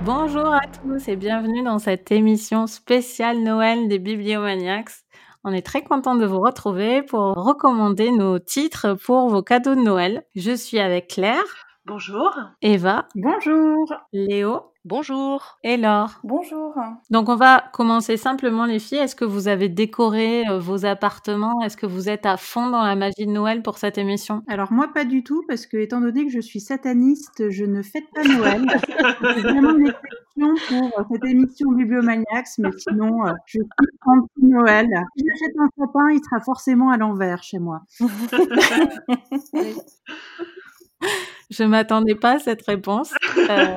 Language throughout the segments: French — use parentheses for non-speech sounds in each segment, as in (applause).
Bonjour à tous et bienvenue dans cette émission spéciale Noël des Bibliomaniacs. On est très content de vous retrouver pour recommander nos titres pour vos cadeaux de Noël. Je suis avec Claire. Bonjour. Eva. Bonjour. Léo. Bonjour. Et Laure. Bonjour. Donc on va commencer simplement les filles. Est-ce que vous avez décoré euh, vos appartements? Est-ce que vous êtes à fond dans la magie de Noël pour cette émission? Alors moi pas du tout parce que étant donné que je suis sataniste, je ne fête pas Noël. (laughs) C'est vraiment une exception pour euh, cette émission Bibliomaniacs, mais sinon euh, je suis anti-Noël. Si j'achète un sapin, il sera forcément à l'envers chez moi. (laughs) (laughs) Je m'attendais pas à cette réponse. Euh,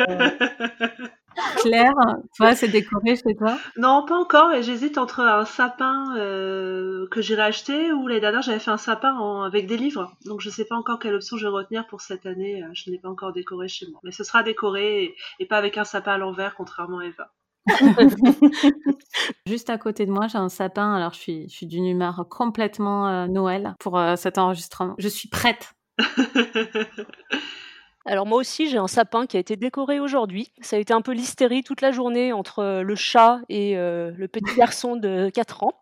Claire, toi, c'est décoré chez toi? Non, pas encore. Et j'hésite entre un sapin euh, que j'irai acheter ou l'année dernière j'avais fait un sapin en- avec des livres. Donc je sais pas encore quelle option je vais retenir pour cette année. Euh, Je n'ai pas encore décoré chez moi, mais ce sera décoré et, et pas avec un sapin à l'envers, contrairement à Eva. (laughs) Juste à côté de moi, j'ai un sapin. Alors, je suis, je suis d'une humeur complètement euh, Noël pour euh, cet enregistrement. Je suis prête. (laughs) Alors moi aussi, j'ai un sapin qui a été décoré aujourd'hui. Ça a été un peu l'hystérie toute la journée entre euh, le chat et euh, le petit (laughs) garçon de 4 ans.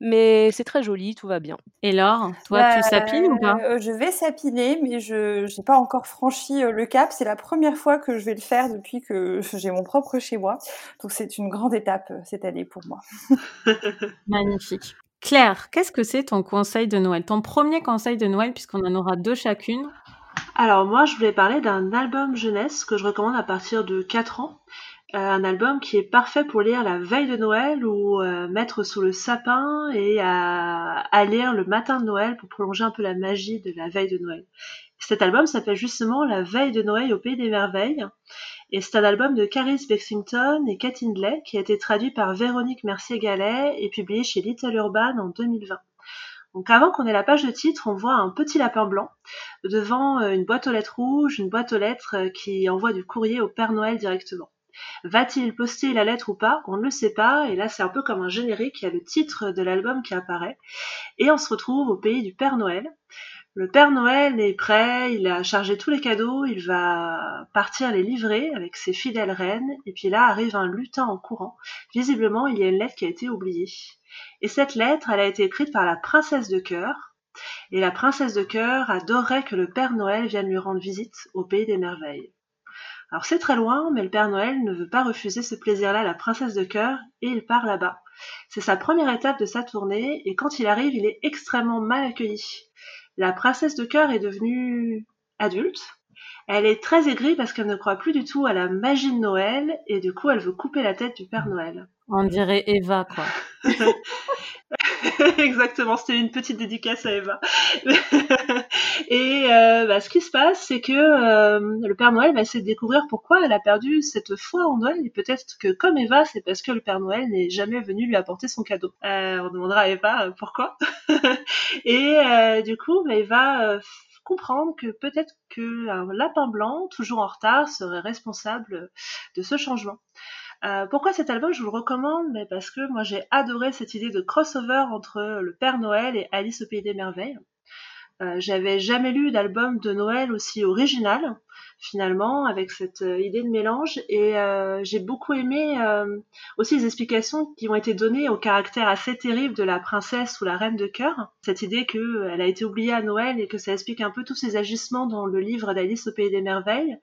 Mais c'est très joli, tout va bien. Et Laure, toi, Bah, tu sapines ou pas? euh, Je vais sapiner, mais je n'ai pas encore franchi euh, le cap. C'est la première fois que je vais le faire depuis que (laughs) j'ai mon propre chez moi. Donc c'est une grande étape euh, cette année pour moi. (laughs) Magnifique. Claire, qu'est-ce que c'est ton conseil de Noël? Ton premier conseil de Noël, puisqu'on en aura deux chacune? Alors moi, je voulais parler d'un album jeunesse que je recommande à partir de 4 ans. Euh, un album qui est parfait pour lire la veille de Noël ou euh, mettre sous le sapin et à, lire le matin de Noël pour prolonger un peu la magie de la veille de Noël. Cet album s'appelle justement La veille de Noël au pays des merveilles et c'est un album de Caris Bexington et Kate Hindley qui a été traduit par Véronique Mercier-Gallet et publié chez Little Urban en 2020. Donc avant qu'on ait la page de titre, on voit un petit lapin blanc devant euh, une boîte aux lettres rouge, une boîte aux lettres euh, qui envoie du courrier au Père Noël directement. Va-t-il poster la lettre ou pas? On ne le sait pas, et là c'est un peu comme un générique, il y a le titre de l'album qui apparaît, et on se retrouve au pays du Père Noël. Le Père Noël est prêt, il a chargé tous les cadeaux, il va partir les livrer avec ses fidèles reines, et puis là arrive un lutin en courant. Visiblement, il y a une lettre qui a été oubliée. Et cette lettre, elle a été écrite par la princesse de cœur, et la princesse de cœur adorait que le Père Noël vienne lui rendre visite au pays des merveilles. Alors c'est très loin, mais le Père Noël ne veut pas refuser ce plaisir-là à la princesse de cœur, et il part là-bas. C'est sa première étape de sa tournée, et quand il arrive, il est extrêmement mal accueilli. La princesse de cœur est devenue adulte. Elle est très aigrie parce qu'elle ne croit plus du tout à la magie de Noël, et du coup elle veut couper la tête du Père Noël. On dirait Eva, quoi. (laughs) (laughs) Exactement, c'était une petite dédicace à Eva. (laughs) et euh, bah, ce qui se passe, c'est que euh, le Père Noël va essayer de découvrir pourquoi elle a perdu cette foi en Noël. Et peut-être que comme Eva, c'est parce que le Père Noël n'est jamais venu lui apporter son cadeau. Euh, on demandera à Eva euh, pourquoi. (laughs) et euh, du coup, bah, Eva euh, comprendre que peut-être qu'un lapin blanc, toujours en retard, serait responsable de ce changement. Euh, pourquoi cet album Je vous le recommande? Mais parce que moi j'ai adoré cette idée de crossover entre le Père Noël et Alice au Pays des Merveilles. Euh, J'avais jamais lu d'album de Noël aussi original finalement avec cette euh, idée de mélange. Et euh, j'ai beaucoup aimé euh, aussi les explications qui ont été données au caractère assez terrible de la princesse ou la reine de cœur. Cette idée que euh, a été oubliée à Noël et que ça explique un peu tous ses agissements dans le livre d'Alice au pays des merveilles.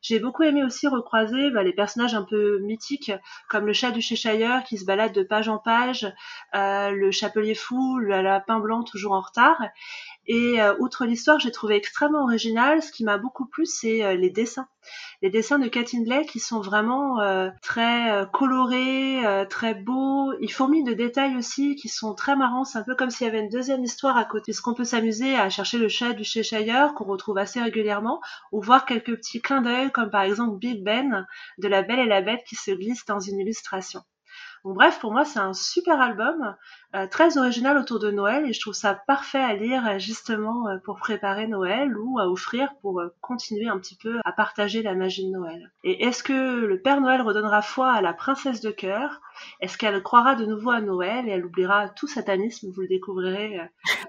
J'ai beaucoup aimé aussi recroiser bah, les personnages un peu mythiques comme le chat du Cheshire qui se balade de page en page, euh, le chapelier fou, le lapin blanc toujours en retard. Et euh, outre l'histoire, j'ai trouvé extrêmement original. Ce qui m'a beaucoup plu, c'est euh, les dessins. Les dessins de Kat Hindley qui sont vraiment euh, très euh, colorés, euh, très beaux. Ils fourmillent de détails aussi qui sont très marrants. C'est un peu comme s'il y avait une deuxième histoire à côté. Est-ce qu'on peut s'amuser à chercher le chat du Cheshire qu'on retrouve assez régulièrement ou voir quelques petits clins d'œil comme par exemple Big Ben de La Belle et la Bête qui se glisse dans une illustration. Bon, bref, pour moi, c'est un super album. Euh, très original autour de Noël et je trouve ça parfait à lire euh, justement euh, pour préparer Noël ou à offrir pour continuer un petit peu à partager la magie de Noël. Et est-ce que le Père Noël redonnera foi à la princesse de cœur Est-ce qu'elle croira de nouveau à Noël et elle oubliera tout satanisme Vous le découvrirez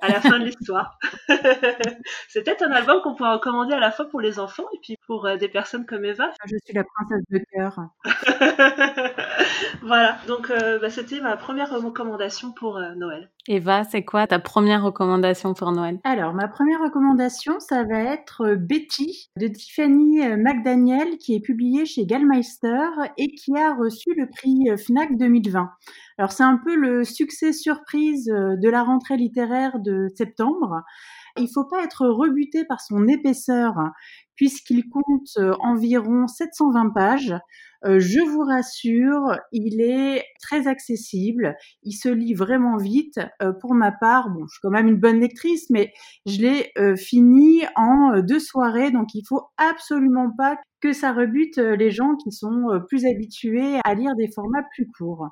à la fin de l'histoire. (laughs) C'est peut-être un album qu'on pourra recommander à la fois pour les enfants et puis pour des personnes comme Eva. Je suis la princesse de cœur. (laughs) voilà, donc bah, c'était ma première recommandation pour euh, Noël. Eva, c'est quoi ta première recommandation pour Noël? Alors, ma première recommandation, ça va être euh, Betty de Tiffany euh, McDaniel, qui est publiée chez Gallmeister et qui a reçu le prix FNAC 2020. Alors, c'est un peu le succès surprise de la rentrée littéraire de septembre. Il faut pas être rebuté par son épaisseur, puisqu'il compte environ 720 pages. Euh, je vous rassure, il est très accessible, il se lit vraiment vite. Euh, pour ma part, bon, je suis quand même une bonne lectrice, mais je l'ai euh, fini en deux soirées, donc il faut absolument pas que ça rebute les gens qui sont plus habitués à lire des formats plus courts.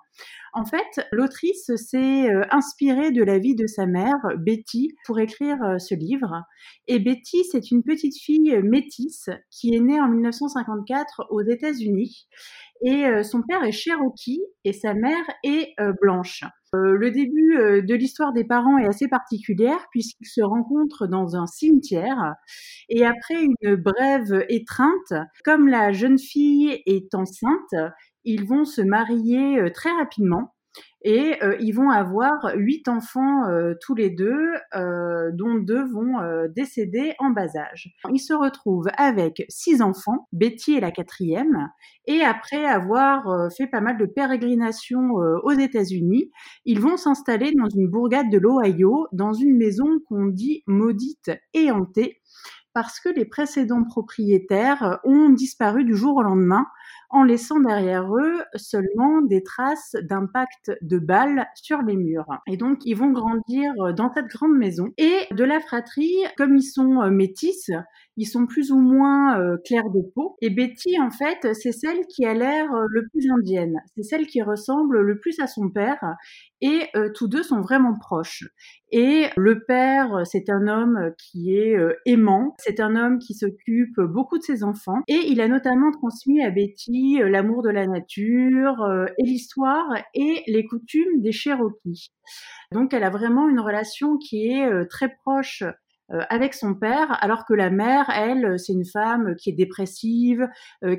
En fait, l'autrice s'est inspirée de la vie de sa mère, Betty, pour écrire ce livre. Et Betty, c'est une petite fille métisse qui est née en 1954 aux États-Unis et euh, son père est Cherokee et sa mère est euh, blanche. Euh, le début de l'histoire des parents est assez particulière puisqu'ils se rencontrent dans un cimetière et après une brève étreinte, comme la jeune fille est enceinte, ils vont se marier très rapidement et euh, ils vont avoir huit enfants euh, tous les deux, euh, dont deux vont décéder en bas âge. Ils se retrouvent avec six enfants, Betty est la quatrième, et après avoir fait pas mal de pérégrinations aux États-Unis, ils vont s'installer dans une bourgade de l'Ohio, dans une maison qu'on dit maudite et hantée, parce que les précédents propriétaires ont disparu du jour au lendemain en laissant derrière eux seulement des traces d'impact de balles sur les murs. Et donc, ils vont grandir dans cette grande maison. Et de la fratrie, comme ils sont euh, métis, ils sont plus ou moins euh, clairs de peau. Et Betty, en fait, c'est celle qui a l'air euh, le plus indienne. C'est celle qui ressemble le plus à son père. Et tous deux sont vraiment proches. Et le père, c'est un homme qui est aimant. C'est un homme qui s'occupe beaucoup de ses enfants. Et il a notamment transmis à Betty euh, l'amour de la nature euh, et l'histoire et les coutumes des Cherokees. Donc elle a vraiment une relation qui est euh, très proche avec son père, alors que la mère, elle, c'est une femme qui est dépressive,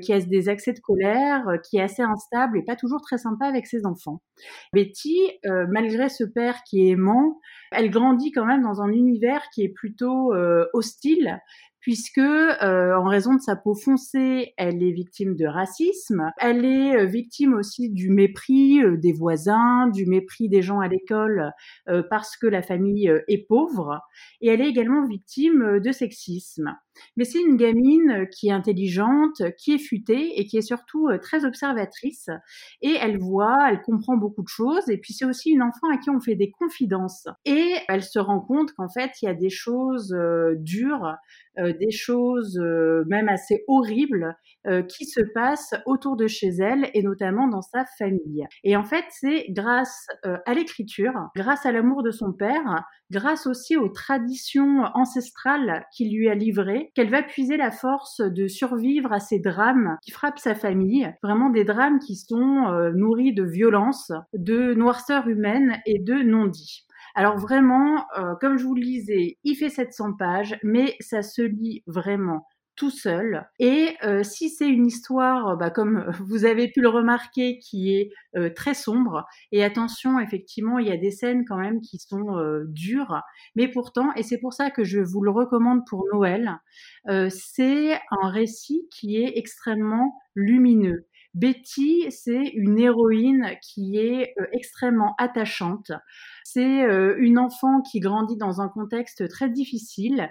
qui a des accès de colère, qui est assez instable et pas toujours très sympa avec ses enfants. Betty, malgré ce père qui est aimant, elle grandit quand même dans un univers qui est plutôt hostile, puisque euh, en raison de sa peau foncée, elle est victime de racisme, elle est euh, victime aussi du mépris euh, des voisins, du mépris des gens à l'école parce que la famille est pauvre, et elle est également victime de sexisme. Mais c'est une gamine qui est intelligente, qui est futée et qui est surtout très observatrice, et elle voit, elle comprend beaucoup de choses, et puis c'est aussi une enfant à qui on fait des confidences, et elle se rend compte qu'en fait il y a des choses dures euh, des choses euh, même assez horribles euh, qui se passent autour de chez elle et notamment dans sa famille. Et en fait, c'est grâce à l'écriture, grâce à l'amour de son père, grâce aussi aux traditions ancestrales qu'il lui a livrées, qu'elle va puiser la force de survivre à ces drames qui frappent sa famille, vraiment des drames qui sont nourris de violence, de noirceur humaine et de non-dits. Alors vraiment, euh, comme je vous le disais, il fait 700 pages, mais ça se lit vraiment tout seul. Et euh, si c'est une histoire, bah, comme (laughs) vous avez pu le remarquer, qui est euh, très sombre, et attention, effectivement, il y a des scènes quand même qui sont dures, mais pourtant, et c'est pour ça que je vous le recommande pour Noël, c'est un récit qui est extrêmement lumineux. Betty, c'est une héroïne qui est extrêmement attachante. C'est une enfant qui grandit dans un contexte très difficile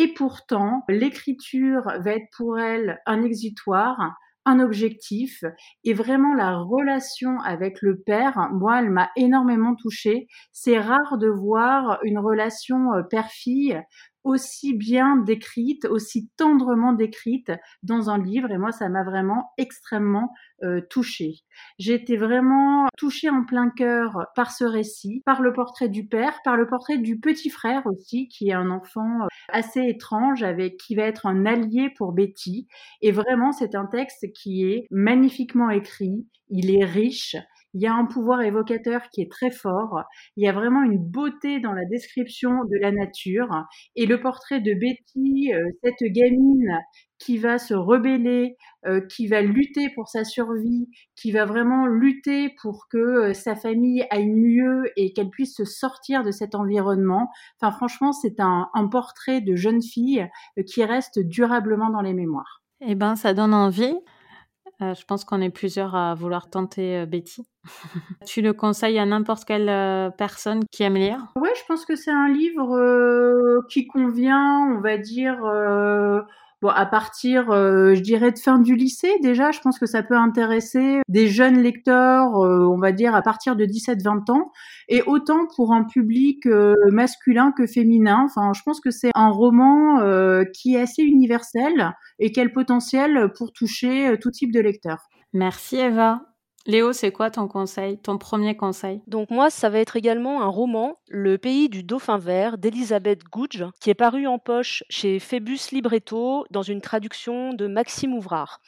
et pourtant l'écriture va être pour elle un exutoire, un objectif et vraiment la relation avec le père, moi, elle m'a énormément touchée. C'est rare de voir une relation euh, père-fille aussi bien décrite, aussi tendrement décrite dans un livre et moi ça m'a vraiment extrêmement euh, touchée. J'ai été vraiment touchée en plein cœur par ce récit, par le portrait du père, par le portrait du petit frère aussi qui est un enfant euh, assez étrange avec qui va être un allié pour Betty et vraiment c'est un texte qui est magnifiquement écrit, il est riche, il y a un pouvoir évocateur qui est très fort. Il y a vraiment une beauté dans la description de la nature. Et le portrait de Betty, euh, cette gamine qui va se rebeller, euh, qui va lutter pour sa survie, qui va vraiment lutter pour que euh, sa famille aille mieux et qu'elle puisse se sortir de cet environnement. Enfin, franchement, c'est un, portrait de jeune fille qui reste durablement dans les mémoires. Eh ben, ça donne envie. Euh, je pense qu'on est plusieurs à vouloir tenter euh, Betty. (laughs) tu le conseilles à n'importe quelle euh, personne qui aime lire? Oui, je pense que c'est un livre qui convient, on va dire, Bon, à partir, euh, je dirais, de fin du lycée, déjà, je pense que ça peut intéresser des jeunes lecteurs, euh, on va dire, à partir de 17-20 ans, et autant pour un public euh, masculin que féminin. Enfin, je pense que c'est un roman qui est assez universel et qui a le potentiel pour toucher tout type de lecteur. Merci Eva. Léo, c'est quoi ton conseil, ton premier conseil? Donc moi, ça va être également un roman, Le pays du dauphin vert, d'Elisabeth Gouge, qui est paru en poche chez Phébus Libretto dans une traduction de Maxime Ouvrard.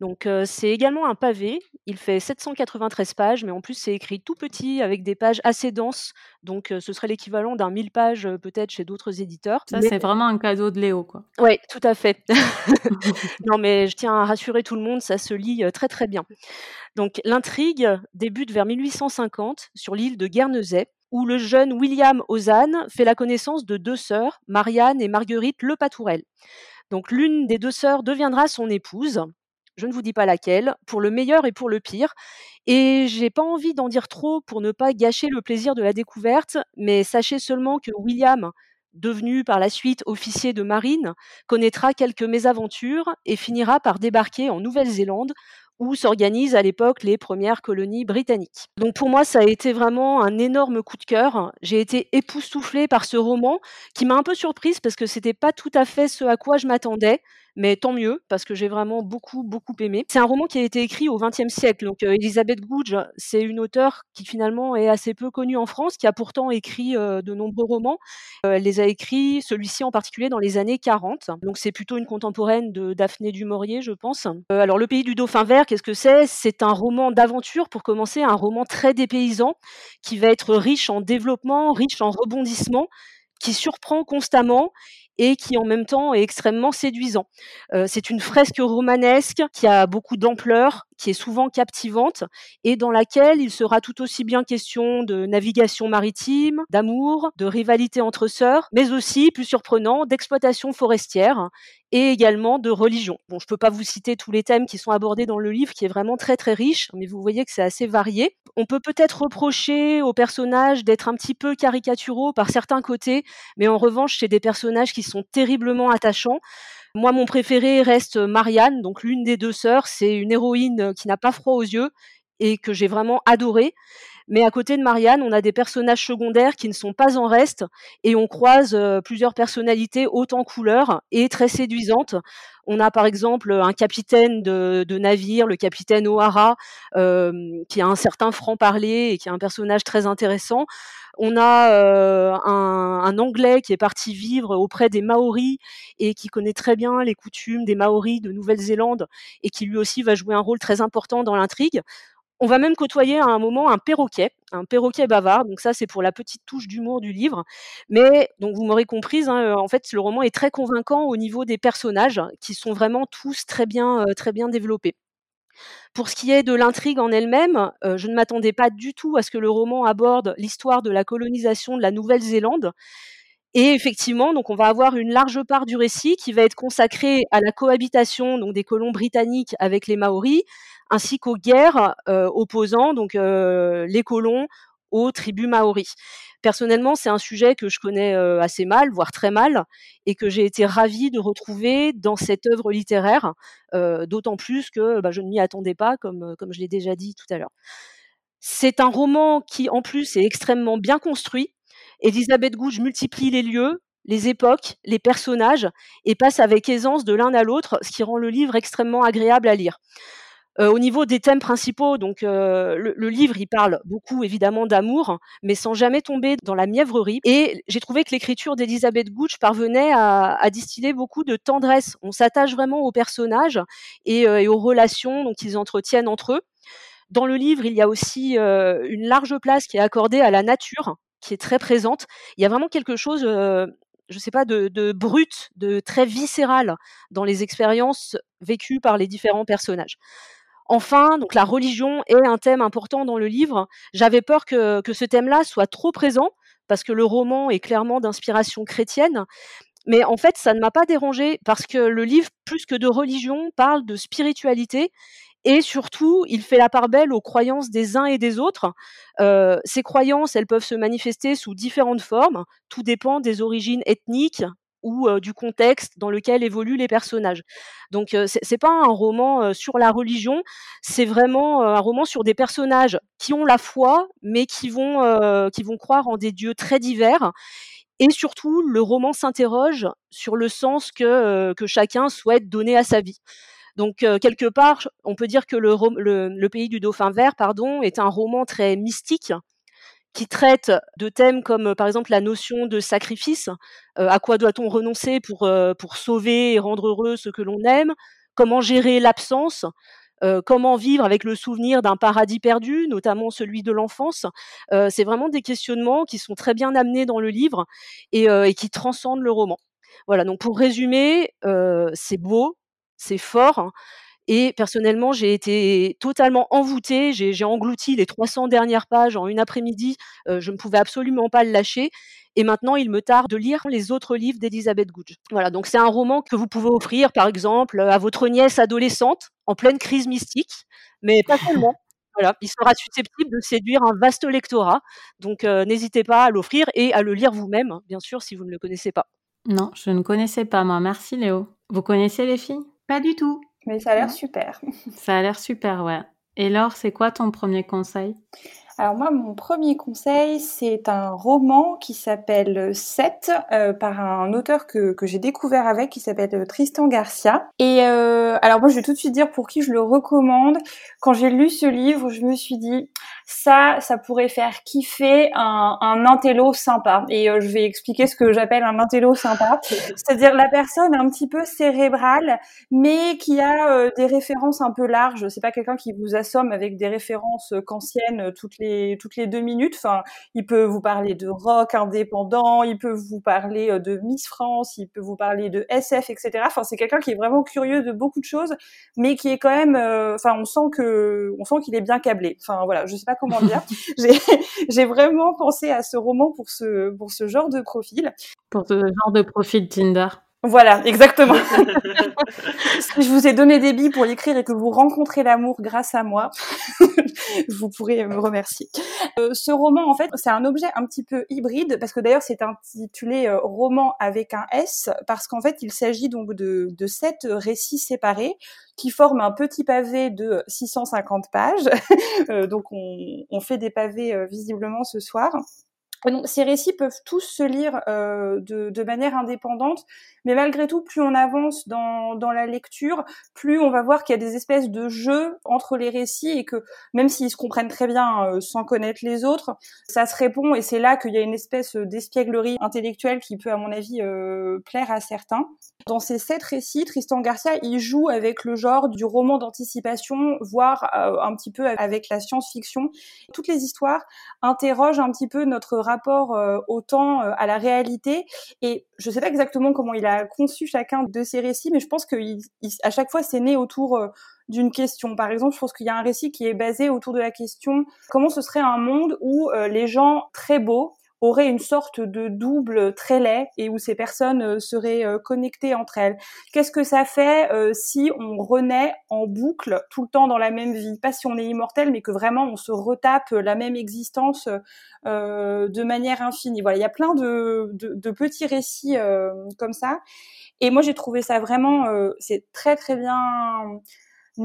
Donc euh, c'est également un pavé, il fait 793 pages, mais en plus c'est écrit tout petit avec des pages assez denses, donc euh, ce serait l'équivalent d'un 1000 pages euh, peut-être chez d'autres éditeurs. Ça c'est vraiment un cadeau de Léo quoi. Oui, tout à fait. (laughs) (laughs) non mais je tiens à rassurer tout le monde, ça se lit très très bien. Donc l'intrigue débute vers 1850 sur l'île de Guernesey, où le jeune William Ozanne fait la connaissance de deux sœurs, Marianne et Marguerite Le Patourel. Donc l'une des deux sœurs deviendra son épouse je ne vous dis pas laquelle, pour le meilleur et pour le pire. Et j'ai pas envie d'en dire trop pour ne pas gâcher le plaisir de la découverte, mais sachez seulement que William, devenu par la suite officier de marine, connaîtra quelques mésaventures et finira par débarquer en Nouvelle-Zélande où s'organisent à l'époque les premières colonies britanniques. Donc pour moi, ça a été vraiment un énorme coup de cœur. J'ai été époustouflée par ce roman qui m'a un peu surprise parce que c'était pas tout à fait ce à quoi je m'attendais mais tant mieux parce que j'ai vraiment beaucoup beaucoup aimé. C'est un roman qui a été écrit au XXe siècle, donc euh, Elisabeth Gouge, c'est une auteure qui finalement est assez peu connue en France, qui a pourtant écrit euh, de nombreux romans. Euh, elle les a écrits, celui-ci en particulier, dans les années 40. Donc c'est plutôt une contemporaine de Daphné du Maurier, je pense. alors Le Pays du Dauphin Vert, qu'est-ce que c'est? C'est un roman d'aventure pour commencer, un roman très dépaysant qui va être riche en développement, riche en rebondissements qui surprend constamment et qui en même temps est extrêmement séduisant. Euh, c'est une fresque romanesque qui a beaucoup d'ampleur, qui est souvent captivante et dans laquelle il sera tout aussi bien question de navigation maritime, d'amour, de rivalité entre sœurs, mais aussi, plus surprenant, d'exploitation forestière et également de religion. Bon, je peux pas vous citer tous les thèmes qui sont abordés dans le livre, qui est vraiment très très riche, mais vous voyez que c'est assez varié. On peut peut-être reprocher aux personnages d'être un petit peu caricaturaux par certains côtés, mais en revanche, c'est des personnages qui sont terriblement attachants. Moi, mon préféré reste Marianne, donc l'une des deux sœurs. C'est une héroïne qui n'a pas froid aux yeux et que j'ai vraiment adorée. Mais à côté de Marianne, on a des personnages secondaires qui ne sont pas en reste et on croise euh, plusieurs personnalités hautes en couleur et très séduisantes. On a par exemple un capitaine de, navire, le capitaine O'Hara, euh, qui a un certain franc-parler et qui est un personnage très intéressant. On a euh, un, un, Anglais qui est parti vivre auprès des Maoris et qui connaît très bien les coutumes des Maoris de Nouvelle-Zélande et qui lui aussi va jouer un rôle très important dans l'intrigue. On va même côtoyer à un moment un perroquet, un perroquet bavard. Donc ça, c'est pour la petite touche d'humour du livre. Mais donc vous m'aurez comprise, hein, en fait, le roman est très convaincant au niveau des personnages, qui sont vraiment tous très bien, euh, très bien développés. Pour ce qui est de l'intrigue en elle-même, euh, je ne m'attendais pas du tout à ce que le roman aborde l'histoire de la colonisation de la Nouvelle-Zélande. Et effectivement, on va avoir une large part du récit qui va être consacrée à la cohabitation donc des colons britanniques avec les Maoris, ainsi qu'aux guerres euh, opposant donc euh, les colons aux tribus maoris. Personnellement, c'est un sujet que je connais assez mal, voire très mal, et que j'ai été ravie de retrouver dans cette œuvre littéraire, d'autant plus que bah, je ne m'y attendais pas, comme, comme je l'ai déjà dit tout à l'heure. C'est un roman qui, en plus, est extrêmement bien construit. Elisabeth Gouge multiplie les lieux, les époques, les personnages, et passe avec aisance de l'un à l'autre, ce qui rend le livre extrêmement agréable à lire. Euh, au niveau des thèmes principaux, donc euh, le, livre, il parle beaucoup évidemment d'amour, mais sans jamais tomber dans la mièvrerie. Et j'ai trouvé que l'écriture d'Elisabeth Gouch parvenait à, distiller beaucoup de tendresse. On s'attache vraiment aux personnages et, euh, aux relations qu'ils entretiennent entre eux. Dans le livre, il y a aussi une large place qui est accordée à la nature, qui est très présente. Il y a vraiment quelque chose je sais pas, de, de, brut, de très viscéral dans les expériences vécues par les différents personnages. Enfin, donc la religion est un thème important dans le livre. J'avais peur que, ce thème-là soit trop présent parce que le roman est clairement d'inspiration chrétienne. Mais en fait, ça ne m'a pas dérangé parce que le livre, plus que de religion, parle de spiritualité et surtout, il fait la part belle aux croyances des uns et des autres. Euh, ces croyances, elles peuvent se manifester sous différentes formes. Tout dépend des origines ethniques, ou du contexte dans lequel évoluent les personnages. Donc c'est pas un roman sur la religion, c'est vraiment un roman sur des personnages qui ont la foi, mais qui vont qui vont croire en des dieux très divers. Et surtout, le roman s'interroge sur le sens que, que chacun souhaite donner à sa vie. Donc quelque part, on peut dire que le, le, le, pays du dauphin vert, pardon, est un roman très mystique qui traite de thèmes comme par exemple la notion de sacrifice, à quoi doit-on renoncer pour, pour sauver et rendre heureux ce que l'on aime, comment gérer l'absence, comment vivre avec le souvenir d'un paradis perdu, notamment celui de l'enfance? c'est vraiment des questionnements qui sont très bien amenés dans le livre et, et qui transcendent le roman. Voilà, donc pour résumer, c'est beau, c'est fort, hein, et personnellement, j'ai été totalement envoûtée. J'ai englouti les 300 dernières pages en une après-midi. Euh, je ne pouvais absolument pas le lâcher. Et maintenant, il me tarde de lire les autres livres d'Elisabeth Gouge. Voilà, donc c'est un roman que vous pouvez offrir, par exemple, à votre nièce adolescente en pleine crise mystique, mais pas seulement. (laughs) Voilà, il sera susceptible de séduire un vaste lectorat. Donc euh, n'hésitez pas à l'offrir et à le lire vous-même, bien sûr, si vous ne le connaissez pas. Non, je ne connaissais pas, moi. Merci Léo. Vous connaissez les filles? Pas du tout. Mais ça a l'air super. Ça a l'air super, ouais. Et Laure, c'est quoi ton premier conseil? Alors moi, mon premier conseil, c'est un roman qui s'appelle Sept, euh, par un auteur que, que j'ai découvert avec, qui s'appelle euh, Tristan Garcia. Et euh, alors moi, je vais tout de suite dire pour qui je le recommande. Quand j'ai lu ce livre, je me suis dit, ça, ça pourrait faire kiffer un, un intello sympa. Et euh, je vais expliquer ce que j'appelle un intello sympa, (laughs) c'est-à-dire la personne un petit peu cérébrale, mais qui a des références un peu larges. C'est pas quelqu'un qui vous assomme avec des références kantiennes toutes les toutes les deux minutes. Enfin, il peut vous parler de rock indépendant, il peut vous parler euh, de Miss France, il peut vous parler de SF, etc. Enfin, c'est quelqu'un qui est vraiment curieux de beaucoup de choses, mais qui est quand même, enfin, on sent que on sent qu'il est bien câblé. Enfin voilà, je sais pas comment dire. (laughs) j'ai vraiment pensé à ce roman pour ce, pour ce genre de profil. Pour ce genre de profil Tinder. Voilà, exactement. (laughs) si je vous ai donné des billes pour l'écrire et que vous rencontrez l'amour grâce à moi, (laughs) vous pourrez me remercier. Euh, ce roman, en fait, c'est un objet un petit peu hybride parce que d'ailleurs c'est intitulé euh, roman avec un S parce qu'en fait il s'agit donc de, de sept récits séparés qui forment un petit pavé de 650 pages. (laughs) Euh, donc on, on, fait des pavés visiblement ce soir. Donc, ces récits peuvent tous se lire euh, de, manière indépendante, mais malgré tout, plus on avance dans, la lecture, plus on va voir qu'il y a des espèces de jeux entre les récits et que même s'ils se comprennent très bien euh, sans connaître les autres, ça se répond et c'est là qu'il y a une espèce d'espièglerie intellectuelle qui peut, à mon avis, euh, plaire à certains. Dans ces sept récits, Tristan Garcia, il joue avec le genre du roman d'anticipation, voire un petit peu avec la science-fiction. Toutes les histoires interrogent un petit peu notre rapport euh, au temps, euh, à la réalité. Et je ne sais pas exactement comment il a conçu chacun de ces récits, mais je pense que à chaque fois, c'est né autour euh, d'une question. Par exemple, je pense qu'il y a un récit qui est basé autour de la question comment ce serait un monde où les gens très beaux aurait une sorte de double laid et où ces personnes euh, seraient euh, connectées entre elles. Qu'est-ce que ça fait euh, si on renaît en boucle tout le temps dans la même vie? Pas si on est immortel, mais que vraiment on se retape la même existence de manière infinie. Voilà, il y a plein de, de, de petits récits comme ça. Et moi j'ai trouvé ça vraiment, c'est très très bien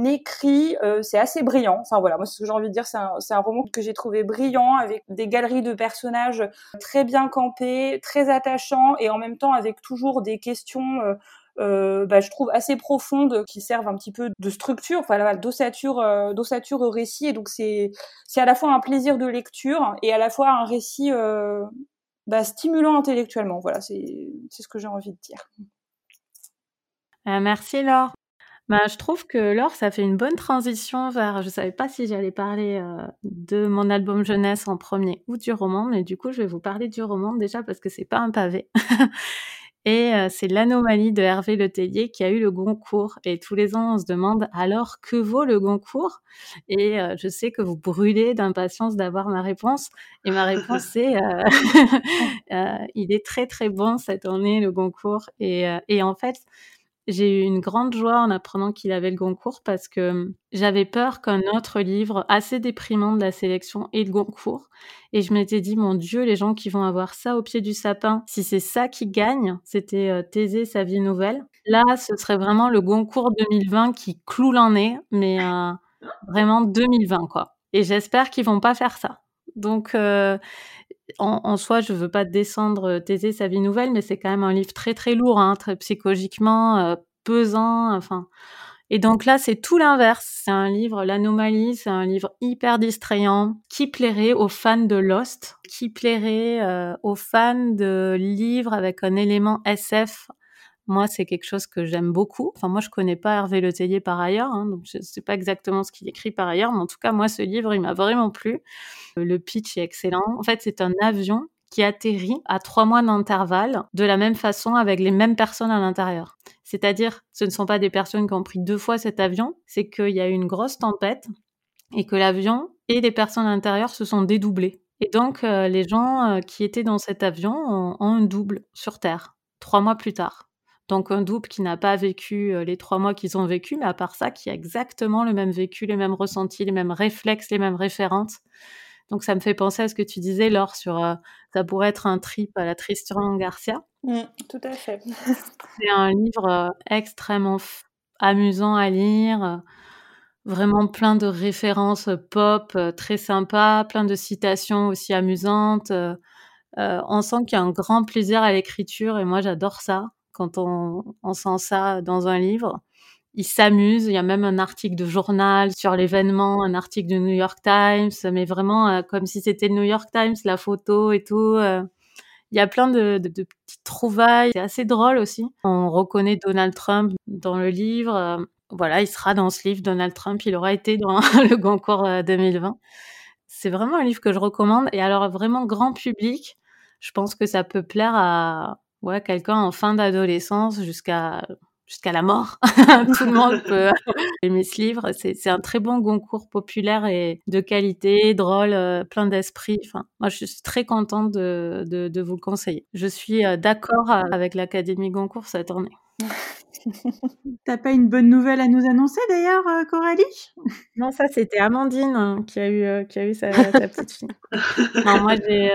écrit, euh, c'est assez brillant. Enfin voilà, moi ce que j'ai envie de dire, c'est un, roman que j'ai trouvé brillant, avec des galeries de personnages très bien campés, très attachants, et en même temps avec toujours des questions. Euh, euh, bah, je trouve assez profondes qui servent un petit peu de structure, d'ossature, euh, d'ossature au récit. Et donc c'est c'est à la fois un plaisir de lecture et à la fois un récit euh, bah, stimulant intellectuellement. Voilà, c'est c'est ce que j'ai envie de dire. merci Laure. Bah, je trouve que Laure, ça fait une bonne transition vers. Je savais pas si j'allais parler euh, de mon album jeunesse en premier ou du roman, mais du coup, je vais vous parler du roman déjà parce que c'est pas un pavé. (laughs) Et euh, c'est l'anomalie de Hervé Letellier qui a eu le Goncourt. Et tous les ans, on se demande alors que vaut le Goncourt? Et euh, je sais que vous brûlez d'impatience d'avoir ma réponse. Et ma réponse c'est (laughs) il est très très bon cette année le Goncourt. Et, et en fait, j'ai eu une grande joie en apprenant qu'il avait le Goncourt parce que hum, j'avais peur qu'un autre livre assez déprimant de la sélection ait le Goncourt. Et je m'étais dit, mon Dieu, les gens qui vont avoir ça au pied du sapin, si c'est ça qui gagne, c'était euh, sa vie nouvelle. Là, ce serait vraiment le Goncourt 2020 qui cloue l'en nez, mais euh, vraiment 2020, quoi. Et j'espère qu'ils vont pas faire ça. Donc, euh, en, en, soi, je veux pas descendre euh, Thésée, sa vie nouvelle, mais c'est quand même un livre très très lourd, hein, très psychologiquement euh, pesant. Enfin, et donc là, c'est tout l'inverse. C'est un livre, l'anomalie, c'est un livre hyper distrayant qui plairait aux fans de Lost, qui plairait euh, aux fans de livres avec un élément SF moi, c'est quelque chose que j'aime beaucoup. Enfin, moi, je connais pas Hervé Letellier par ailleurs, hein, donc je sais pas exactement ce qu'il écrit par ailleurs, mais en tout cas, moi, ce livre, il m'a vraiment plu. Le pitch est excellent. En fait, c'est un avion qui atterrit à trois mois d'intervalle de la même façon avec les mêmes personnes à l'intérieur. C'est-à-dire, ce ne sont pas des personnes qui ont pris deux fois cet avion, c'est qu'il y a eu une grosse tempête et que l'avion et les personnes à l'intérieur se sont dédoublés. Et donc, euh, les gens euh, qui étaient dans cet avion ont un double sur Terre, trois mois plus tard. Donc un double qui n'a pas vécu euh, les trois mois qu'ils ont vécu, mais à part ça, qui a exactement le même vécu, les mêmes ressentis, les mêmes réflexes, les mêmes référentes. Donc ça me fait penser à ce que tu disais, Laure, sur euh, ça pourrait être un trip à la Tristan Garcia. Mmh, tout à fait. (laughs) C'est un livre euh, extrêmement amusant à lire, vraiment plein de références pop, très sympa, plein de citations aussi amusantes. on sent qu'il y a un grand plaisir à l'écriture et moi j'adore ça quand on, on sent ça dans un livre. Il s'amuse. Il y a même un article de journal sur l'événement, un article du New York Times, mais vraiment euh, comme si c'était le New York Times, la photo et tout. Euh. il y a plein de, de, de petites trouvailles. C'est assez drôle aussi. On reconnaît Donald Trump dans le livre. Euh. voilà, il sera dans ce livre, Donald Trump. Il aura été dans (laughs) le Goncourt 2020. C'est vraiment un livre que je recommande. Et alors, vraiment grand public, je pense que ça peut plaire à, ouais, quelqu'un en fin d'adolescence jusqu'à jusqu'à la mort. (laughs) (laughs) Tout le monde peut aimer ce livre. C'est un très bon concours populaire et de qualité, drôle, euh, plein d'esprit. Enfin, moi, je suis très contente de, de, de vous le conseiller. Je suis euh, d'accord avec l'Académie Goncourt cette année. (laughs) T'as pas une bonne nouvelle à nous annoncer d'ailleurs, euh, Coralie? Non, ça c'était Amandine hein, qui a eu qui a eu sa, sa petite fille. non, moi j'ai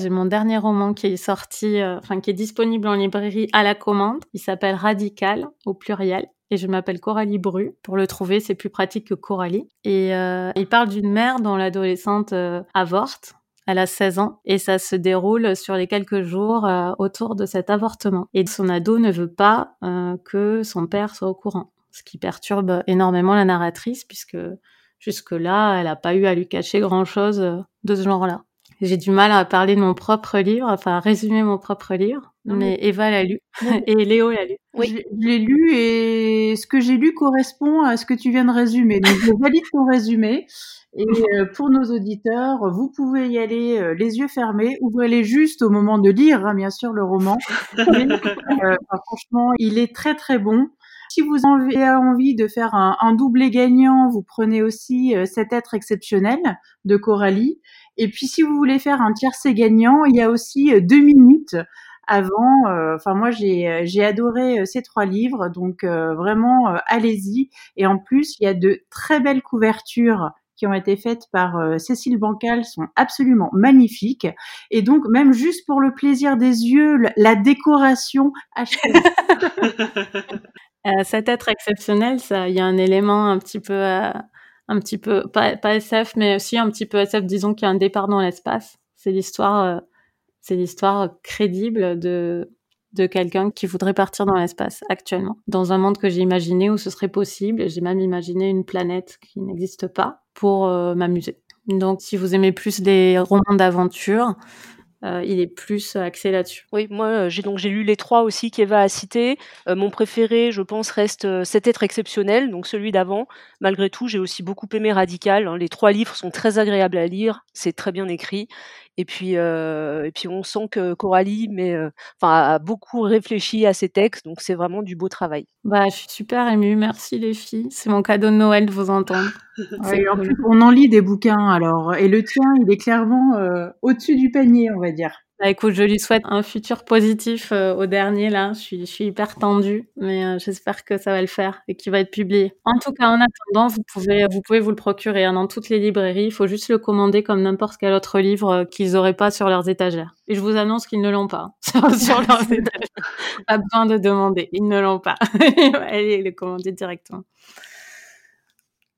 j'ai mon dernier roman qui est sorti, euh, enfin qui est disponible en librairie à la commande. Il s'appelle Radical au pluriel et je m'appelle Coralie Bru. Pour le trouver, c'est plus pratique que Coralie. Et euh, il parle d'une mère dont l'adolescente euh, avorte. Elle a 16 ans et ça se déroule sur les quelques jours autour de cet avortement. Et son ado ne veut pas que son père soit au courant, ce qui perturbe énormément la narratrice puisque jusque-là, elle n'a pas eu à lui cacher grand-chose de ce genre-là. J'ai du mal à parler de mon propre livre, enfin à résumer mon propre livre. mais, Eva l'a lu (laughs) et Léo l'a lu. Oui, je, l'ai lu et ce que j'ai lu correspond à ce que tu viens de résumer. Donc je valide ton résumé. Et (laughs) euh, pour nos auditeurs, vous pouvez y aller euh, les yeux fermés, ouvrez-les juste au moment de lire, hein, bien sûr, le roman. Mais, euh, franchement, il est très très bon. Si vous avez envie de faire un, un doublé gagnant, vous prenez aussi cet être exceptionnel de Coralie. Et puis si vous voulez faire un tiercé gagnant, il y a aussi deux minutes avant. Euh, enfin, moi, j'ai euh, j'ai adoré euh, ces trois livres, donc vraiment, allez-y. Et en plus, il y a de très belles couvertures qui ont été faites par Cécile Bancal sont absolument magnifiques. Et donc, même juste pour le plaisir des yeux, la décoration achetée. (laughs) (laughs) cet être exceptionnel, ça, il y a un élément un petit peu, un petit peu, pas, pas, SF, mais aussi un petit peu SF. Disons qu'il y a un départ dans l'espace. C'est l'histoire c'est l'histoire crédible de, de quelqu'un qui voudrait partir dans l'espace actuellement. Dans un monde que j'ai imaginé où ce serait possible, j'ai même imaginé une planète qui n'existe pas pour euh, m'amuser. Donc si vous aimez plus les romans d'aventure, euh, il est plus axé là-dessus. Oui, moi euh, j'ai donc j'ai lu les trois aussi qu'Eva a cités. Euh, mon préféré, je pense, reste Cet être exceptionnel, donc celui d'avant. Malgré tout, j'ai aussi beaucoup aimé Radical. Hein. Les trois livres sont très agréables à lire, c'est très bien écrit. Et puis, et puis on sent que Coralie mais, enfin, a beaucoup réfléchi à ses textes, donc c'est vraiment du beau travail. Bah, je suis super émue, merci les filles. C'est mon cadeau de Noël de vous entendre. (laughs) on en lit des bouquins alors, et le tien, il est clairement au-dessus du panier, on va dire. Bah, écoute, je lui souhaite un futur positif euh, au dernier là. Je suis, je suis hyper tendue, mais euh, j'espère que ça va le faire et qu'il va être publié. En tout cas, en attendant, vous pouvez, vous pouvez vous le procurer hein, dans toutes les librairies. Il faut juste le commander comme n'importe quel autre livre euh, qu'ils n'auraient pas sur leurs étagères. Et je vous annonce qu'ils ne l'ont pas (laughs) sur, sur leurs (laughs) étagères. Pas besoin de demander, ils ne l'ont pas. (laughs) Allez le commander directement.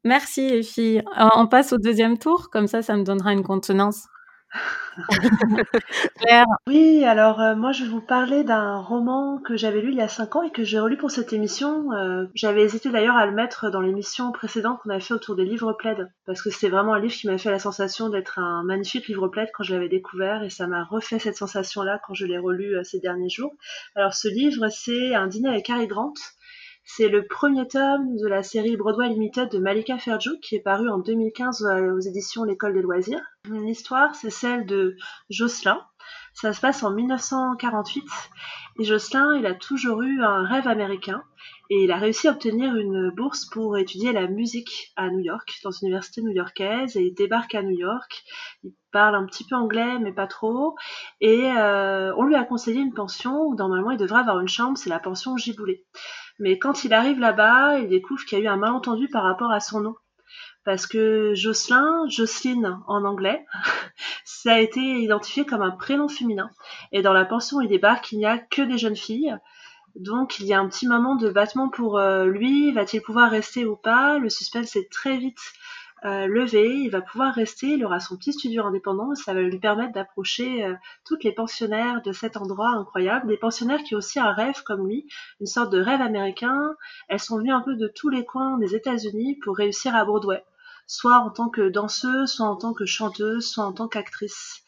Merci les filles. On passe au deuxième tour, comme ça, ça me donnera une contenance. (laughs) Oui, alors euh, moi je vais vous parler d'un roman que j'avais lu il y a 5 ans et que j'ai relu pour cette émission. Euh, j'avais hésité d'ailleurs à le mettre dans l'émission précédente qu'on avait fait autour des livres plaid parce que c'était vraiment un livre qui m'a fait la sensation d'être un magnifique livre plaid quand je l'avais découvert et ça m'a refait cette sensation-là quand je l'ai relu euh, ces derniers jours. Alors ce livre c'est Un dîner avec Harry Grant c'est le premier tome de la série Broadway Limited de Malika Ferjou qui est paru en 2015 euh, aux éditions L'école des loisirs. L'histoire, c'est celle de Jocelyn. Ça se passe en 1948 et Jocelyn, il a toujours eu un rêve américain et il a réussi à obtenir une bourse pour étudier la musique à New York, dans une université new-yorkaise et il débarque à New York. Il parle un petit peu anglais mais pas trop et euh, on lui a conseillé une pension où normalement il devrait avoir une chambre, c'est la pension Giboulet. Mais quand il arrive là-bas, il découvre qu'il y a eu un malentendu par rapport à son nom. Parce que Jocelyn, Jocelyne en anglais, (laughs) ça a été identifié comme un prénom féminin. Et dans la pension il débarque, il n'y a que des jeunes filles. Donc il y a un petit moment de battement pour euh, lui, va-t-il pouvoir rester ou pas? Le suspense est très vite euh, levé, il va pouvoir rester, il aura son petit studio indépendant, ça va lui permettre d'approcher euh, toutes les pensionnaires de cet endroit incroyable, des pensionnaires qui ont aussi un rêve comme lui, une sorte de rêve américain. Elles sont venues un peu de tous les coins des États-Unis pour réussir à Broadway, soit en tant que danseuse, soit en tant que chanteuse, soit en tant qu'actrice.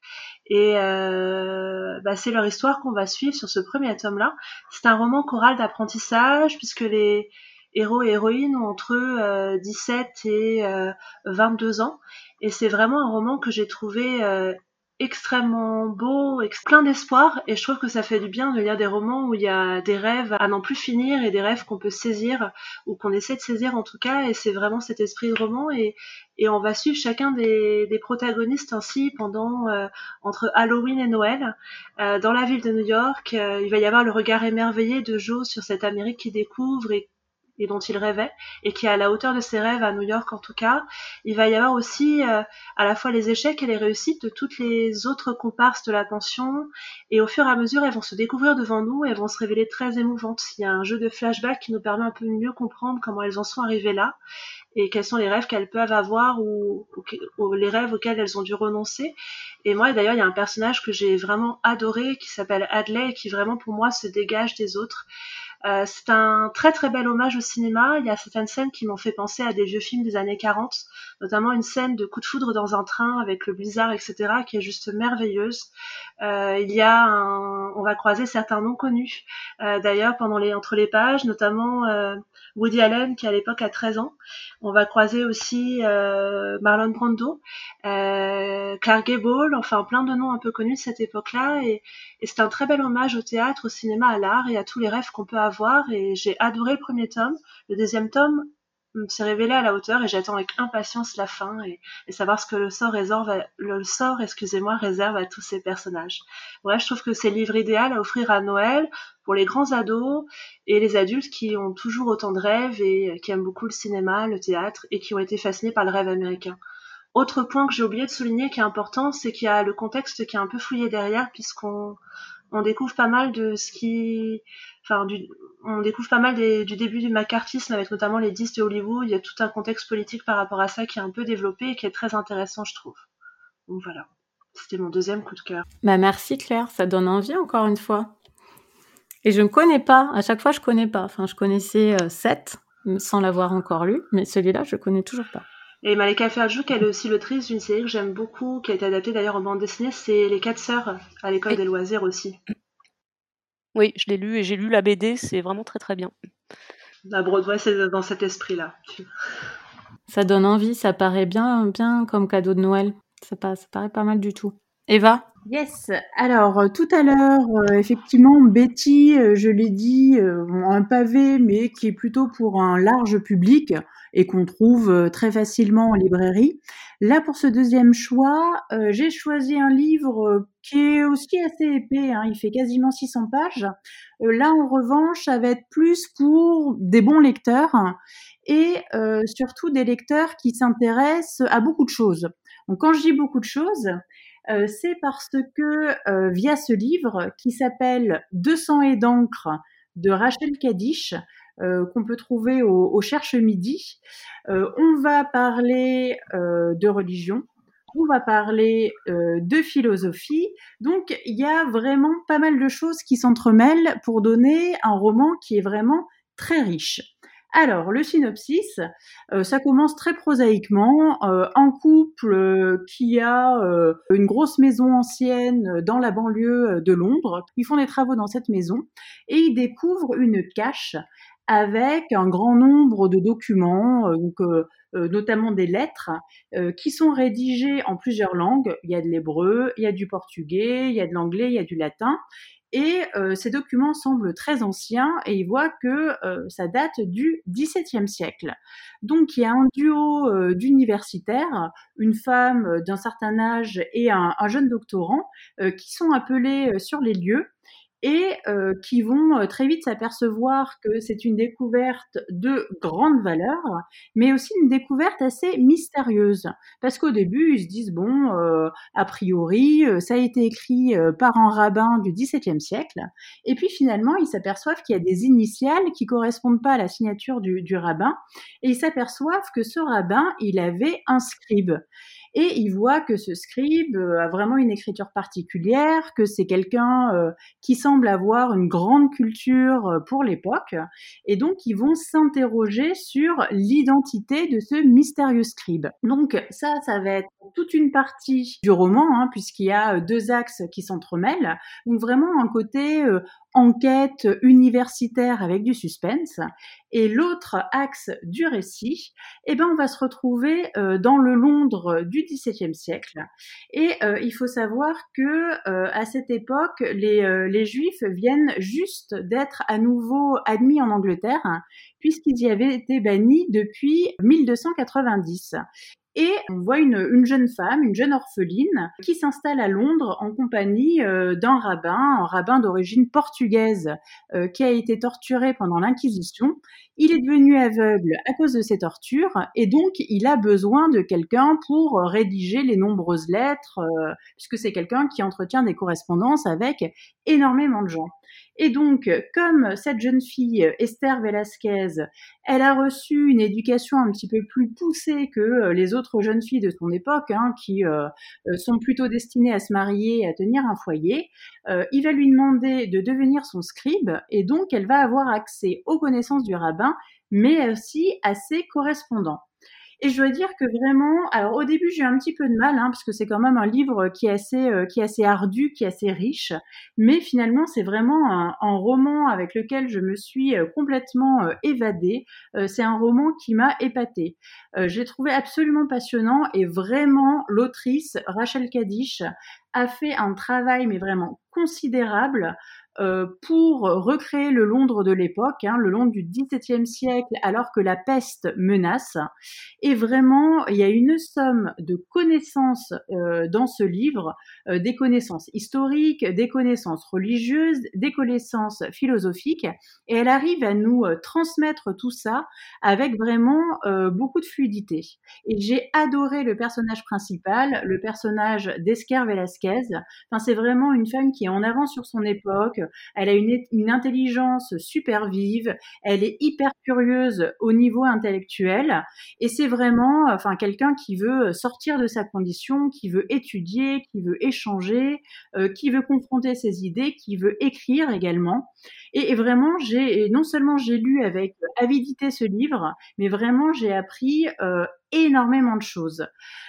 Et euh, bah, c'est leur histoire qu'on va suivre sur ce premier tome-là. C'est un roman choral d'apprentissage puisque les héros et héroïnes ont entre 17 euh, et 22 euh, ans. Et c'est vraiment un roman que j'ai trouvé euh, extrêmement beau, plein d'espoir, et je trouve que ça fait du bien de lire des romans où il y a des rêves à n'en plus finir et des rêves qu'on peut saisir, ou qu'on essaie de saisir en tout cas, et c'est vraiment cet esprit de roman, et, et on va suivre chacun des, des protagonistes ainsi pendant entre Halloween et Noël. dans la ville de New York, il va y avoir le regard émerveillé de Joe sur cette Amérique qu'il découvre et et dont il rêvait et qui est à la hauteur de ses rêves à New York en tout cas. Il va y avoir aussi euh, à la fois les échecs et les réussites de toutes les autres comparses de la pension et au fur et à mesure elles vont se découvrir devant nous et elles vont se révéler très émouvantes. Il y a un jeu de flashback qui nous permet un peu mieux comprendre comment elles en sont arrivées là et quels sont les rêves qu'elles peuvent avoir ou, ou, les rêves auxquels elles ont dû renoncer. Et moi, d'ailleurs, il y a un personnage que j'ai vraiment adoré qui s'appelle Adley et qui vraiment pour moi se dégage des autres. Euh, c'est un très très bel hommage au cinéma. Il y a certaines scènes qui m'ont fait penser à des vieux films des années 40, notamment une scène de coup de foudre dans un train avec le blizzard, etc., qui est juste merveilleuse. Euh, il y a un... on va croiser certains noms connus, euh, d'ailleurs pendant les entre les pages, notamment euh, Woody Allen qui à l'époque a 13 ans. On va croiser aussi euh, Marlon Brando, Clark Gable, enfin plein de noms un peu connus de cette époque-là. Et, et c'est un très bel hommage au théâtre, au cinéma, à l'art et à tous les rêves qu'on peut avoir voir et j'ai adoré le premier tome. Le deuxième tome s'est révélé à la hauteur et j'attends avec impatience la fin et, savoir ce que le sort réserve, le sort, excusez-moi, réserve à tous ces personnages. Ouais, je trouve que c'est le livre idéal à offrir à Noël pour les grands ados et les adultes qui ont toujours autant de rêves et qui aiment beaucoup le cinéma, le théâtre et qui ont été fascinés par le rêve américain. Autre point que j'ai oublié de souligner qui est important, c'est qu'il y a le contexte qui est un peu fouillé derrière puisqu'on on découvre pas mal de ce qui, enfin, du, on découvre pas mal du début du macartisme avec notamment les disques de Hollywood. Il y a tout un contexte politique par rapport à ça qui est un peu développé et qui est très intéressant, je trouve. Donc voilà, c'était mon deuxième coup de cœur. Bah merci Claire, ça donne envie encore une fois. Et je ne connais pas, à chaque fois je connais pas. Enfin, je connaissais euh, sept sans l'avoir encore lu, mais celui-là je connais toujours pas. Et Malika Ferjouk, elle est aussi l'autrice d'une série que j'aime beaucoup, qui a été adaptée d'ailleurs en bande dessinée, c'est Les Quatre Sœurs, à l'école des loisirs aussi. Oui, je l'ai lu et j'ai lu la BD, c'est vraiment très très bien. La Broadway, c'est dans cet esprit-là. Ça donne envie, ça paraît bien, bien comme cadeau de Noël. Ça, ça paraît pas mal du tout. Eva? Yes. Alors euh, tout à l'heure, euh, effectivement, Betty, euh, je l'ai dit, un pavé, mais qui est plutôt pour un large public et qu'on trouve très facilement en librairie. Là, pour ce deuxième choix, j'ai choisi un livre qui est aussi assez épais. Hein, il fait quasiment 600 pages. là, en revanche, ça va être plus pour des bons lecteurs et surtout des lecteurs qui s'intéressent à beaucoup de choses. Donc, quand je dis beaucoup de choses, euh, c'est parce que euh, via ce livre qui s'appelle 200 et d'encre de Rachel Kadish, euh, qu'on peut trouver au, Cherche Midi, on va parler de religion, on va parler de philosophie. Donc il y a vraiment pas mal de choses qui s'entremêlent pour donner un roman qui est vraiment très riche. Alors, le synopsis, euh, ça commence très prosaïquement. Euh, un couple euh, qui a une grosse maison ancienne dans la banlieue de Londres. Ils font des travaux dans cette maison et ils découvrent une cache avec un grand nombre de documents, donc, notamment des lettres, qui sont rédigées en plusieurs langues. Il y a de l'hébreu, il y a du portugais, il y a de l'anglais, il y a du latin. Et euh, ces documents semblent très anciens et ils voient que euh, ça date du XVIIe siècle. Donc il y a un duo euh, d'universitaires, une femme d'un certain âge et un jeune doctorant, qui sont appelés sur les lieux et euh, qui vont euh, très vite s'apercevoir que c'est une découverte de grande valeur, mais aussi une découverte assez mystérieuse. Parce qu'au début, ils se disent, bon, euh, a priori, ça a été écrit par un rabbin du XVIIe siècle, et puis finalement, ils s'aperçoivent qu'il y a des initiales qui correspondent pas à la signature du, du rabbin, et ils s'aperçoivent que ce rabbin, il avait un scribe et il voit que ce scribe euh, a vraiment une écriture particulière, que c'est quelqu'un euh, qui semble avoir une grande culture euh, pour l'époque, et donc ils vont s'interroger sur l'identité de ce mystérieux scribe. Donc ça, ça va être toute une partie du roman, hein, puisqu'il y a deux axes qui s'entremêlent, donc vraiment un côté enquête universitaire avec du suspense. Et l'autre axe du récit, eh ben, on va se retrouver euh, dans le Londres du XVIIe siècle. Et euh, il faut savoir que euh, à cette époque, les, les Juifs viennent juste d'être à nouveau admis en Angleterre, puisqu'ils y avaient été bannis depuis 1290. Et on voit une, une, jeune femme, une jeune orpheline, qui s'installe à Londres en compagnie euh, d'un rabbin, un rabbin d'origine portugaise, euh, qui a été torturé pendant l'Inquisition. Il est devenu aveugle à cause de ces tortures, et donc il a besoin de quelqu'un pour rédiger les nombreuses lettres, euh, puisque c'est quelqu'un qui entretient des correspondances avec énormément de gens. Et donc, comme cette jeune fille, Esther Velasquez, elle a reçu une éducation un petit peu plus poussée que euh, les autres jeunes filles de son époque, hein, qui euh, sont plutôt destinées à se marier et à tenir un foyer, il va lui demander de devenir son scribe, et donc elle va avoir accès aux connaissances du rabbin, mais aussi à ses correspondants. Et je dois dire que vraiment, alors au début j'ai eu un petit peu de mal, hein, parce que c'est quand même un livre qui est assez, euh, qui est assez ardu, qui est assez riche, mais finalement c'est vraiment un, roman avec lequel je me suis euh, complètement euh, évadée. c'est un roman qui m'a épatée. j'ai trouvé absolument passionnant et vraiment l'autrice Rachel Kadish a fait un travail mais vraiment considérable pour recréer le Londres de l'époque, hein, le Londres du XVIIe siècle, alors que la peste menace. Et vraiment, il y a une somme de connaissances euh, dans ce livre, euh, des connaissances historiques, des connaissances religieuses, des connaissances philosophiques, et elle arrive à nous transmettre tout ça avec vraiment beaucoup de fluidité. Et j'ai adoré le personnage principal, le personnage d'Esquer Velasquez. Enfin, c'est vraiment une femme qui est en avance sur son époque, elle a une, intelligence super vive, elle est hyper curieuse au niveau intellectuel et c'est vraiment enfin quelqu'un qui veut sortir de sa condition, qui veut étudier, qui veut échanger, euh, qui veut confronter ses idées, qui veut écrire également. Et, vraiment, j'ai non seulement j'ai lu avec avidité ce livre, mais vraiment j'ai appris euh, énormément de choses.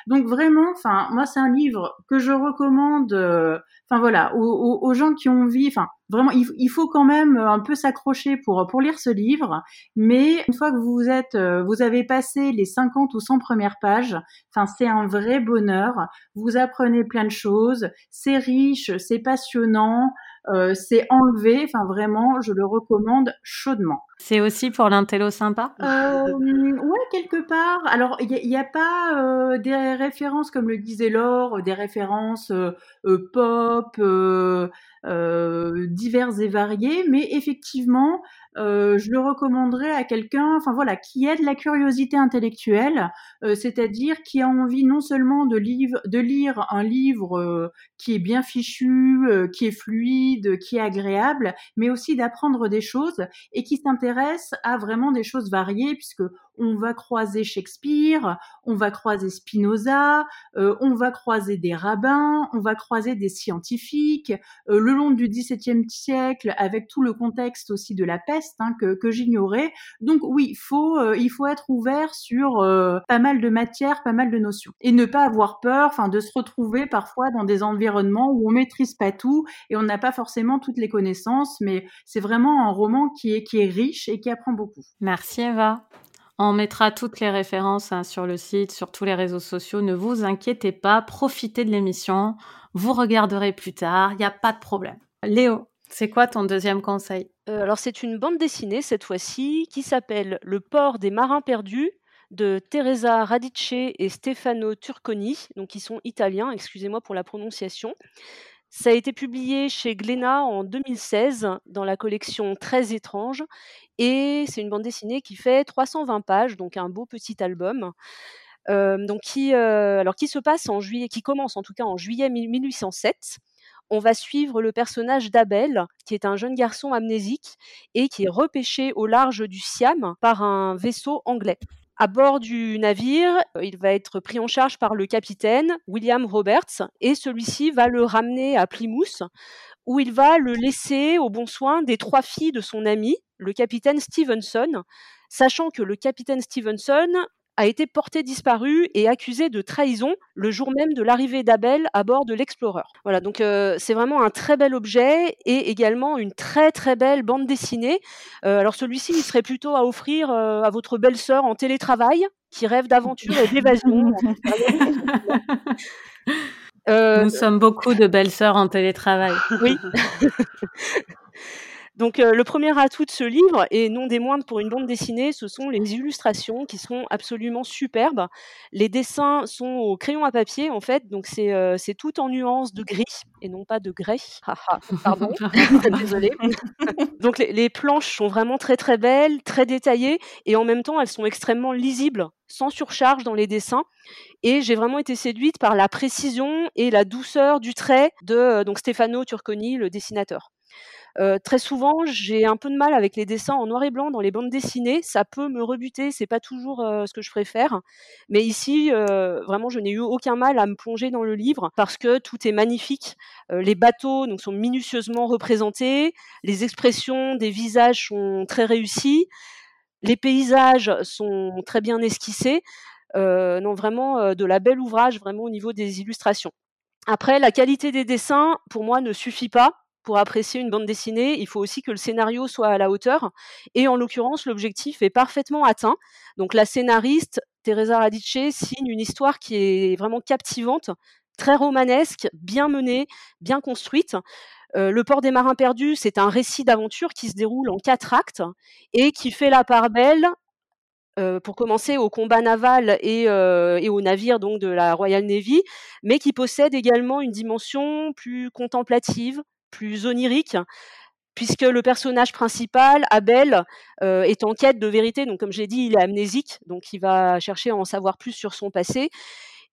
Donc vraiment, enfin moi c'est un livre que je recommande. Euh, enfin voilà, aux, gens qui ont envie. Enfin vraiment, il, faut quand même un peu s'accrocher pour pour lire ce livre. Mais une fois que vous êtes, euh, vous avez passé les 50 ou 100 premières pages, enfin c'est un vrai bonheur. Vous apprenez plein de choses. C'est riche, c'est passionnant. Euh, c'est enlevé. Enfin, vraiment, je le recommande chaudement. C'est aussi pour l'intello sympa euh, Ouais, quelque part. Alors, il n'y a, pas euh, des références, comme le disait Laure, des références euh, euh pop, diverses et variées, mais effectivement, euh, je le recommanderais à quelqu'un, enfin voilà, qui aide la curiosité intellectuelle, euh, c'est-à-dire qui a envie non seulement de, de lire un livre euh, qui est bien fichu, qui est fluide, qui est agréable, mais aussi d'apprendre des choses et qui s'intéresse à vraiment des choses variées, puisque on va croiser Shakespeare, on va croiser Spinoza, euh, on va croiser des rabbins, on va croiser des scientifiques. Euh, le long du XVIIe siècle, avec tout le contexte aussi de la peste hein, que, j'ignorais. Donc oui, il faut, euh, être ouvert sur pas mal de matières, pas mal de notions, et ne pas avoir peur, enfin, de se retrouver parfois dans des environnements où on maîtrise pas tout et on n'a pas forcément toutes les connaissances. Mais c'est vraiment un roman qui est qui est riche et qui apprend beaucoup. Merci Eva. On mettra toutes les références hein, sur le site, sur tous les réseaux sociaux. Ne vous inquiétez pas, profitez de l'émission. Vous regarderez plus tard, il n'y a pas de problème. Léo, c'est quoi ton deuxième conseil? Euh, Alors c'est une bande dessinée cette fois-ci qui s'appelle Le port des marins perdus de Teresa Radice et Stefano Turconi, donc ils sont italiens, excusez-moi pour la prononciation. Ça a été publié chez Glénat en 2016 dans la collection Très étrange et c'est une bande dessinée qui fait 320 pages, donc un beau petit album. Euh, donc qui, euh, alors qui se passe en juillet, qui commence en tout cas en juillet 1807. On va suivre le personnage d'Abel, qui est un jeune garçon amnésique et qui est repêché au large du Siam par un vaisseau anglais. À bord du navire, euh, il va être pris en charge par le capitaine William Roberts et celui-ci va le ramener à Plymouth où il va le laisser au bon soin des trois filles de son ami, le capitaine Stevenson, sachant que le capitaine Stevenson a été porté disparu et accusé de trahison le jour même de l'arrivée d'Abel à bord de l'Explorer. Voilà, donc euh, c'est vraiment un très bel objet et également une très très belle bande dessinée. Euh, alors celui-ci, il serait plutôt à offrir euh, à votre belle-sœur en télétravail qui rêve d'aventure et d'évasion. (laughs) Nous sommes beaucoup de belles-sœurs en télétravail. Oui. (laughs) Donc euh, le premier atout de ce livre, et non des moindres pour une bande dessinée, ce sont les illustrations qui sont absolument superbes. Les dessins sont au crayon à papier en fait, donc c'est euh, tout en nuances de gris et non pas de grès. (laughs) pardon, (laughs) (laughs) désolée. donc les, les, planches sont vraiment très très belles, très détaillées, et en même temps elles sont extrêmement lisibles, sans surcharge dans les dessins. Et j'ai vraiment été séduite par la précision et la douceur du trait de euh, donc Stefano Turconi, le dessinateur. Euh, très souvent, j'ai un peu de mal avec les dessins en noir et blanc dans les bandes dessinées. Ça peut me rebuter, c'est pas toujours euh, ce que je préfère. Mais ici, euh, vraiment, je n'ai eu aucun mal à me plonger dans le livre parce que tout est magnifique. les bateaux sont minutieusement représentés, les expressions des visages sont très réussies, les paysages sont très bien esquissés. non, vraiment de la belle ouvrage, vraiment au niveau des illustrations. Après, la qualité des dessins, pour moi, ne suffit pas pour apprécier une bande dessinée, il faut aussi que le scénario soit à la hauteur. Et en l'occurrence, l'objectif est parfaitement atteint. Donc la scénariste, Teresa Radice, signe une histoire qui est vraiment captivante, très romanesque, bien menée, bien construite. le port des marins perdus, c'est un récit d'aventure qui se déroule en quatre actes et qui fait la part belle pour commencer au combat naval et, et aux navires donc de la Royal Navy, mais qui possède également une dimension plus contemplative, plus onirique, puisque le personnage principal, Abel, est en quête de vérité. Donc, comme j'ai dit, il est amnésique, donc il va chercher à en savoir plus sur son passé.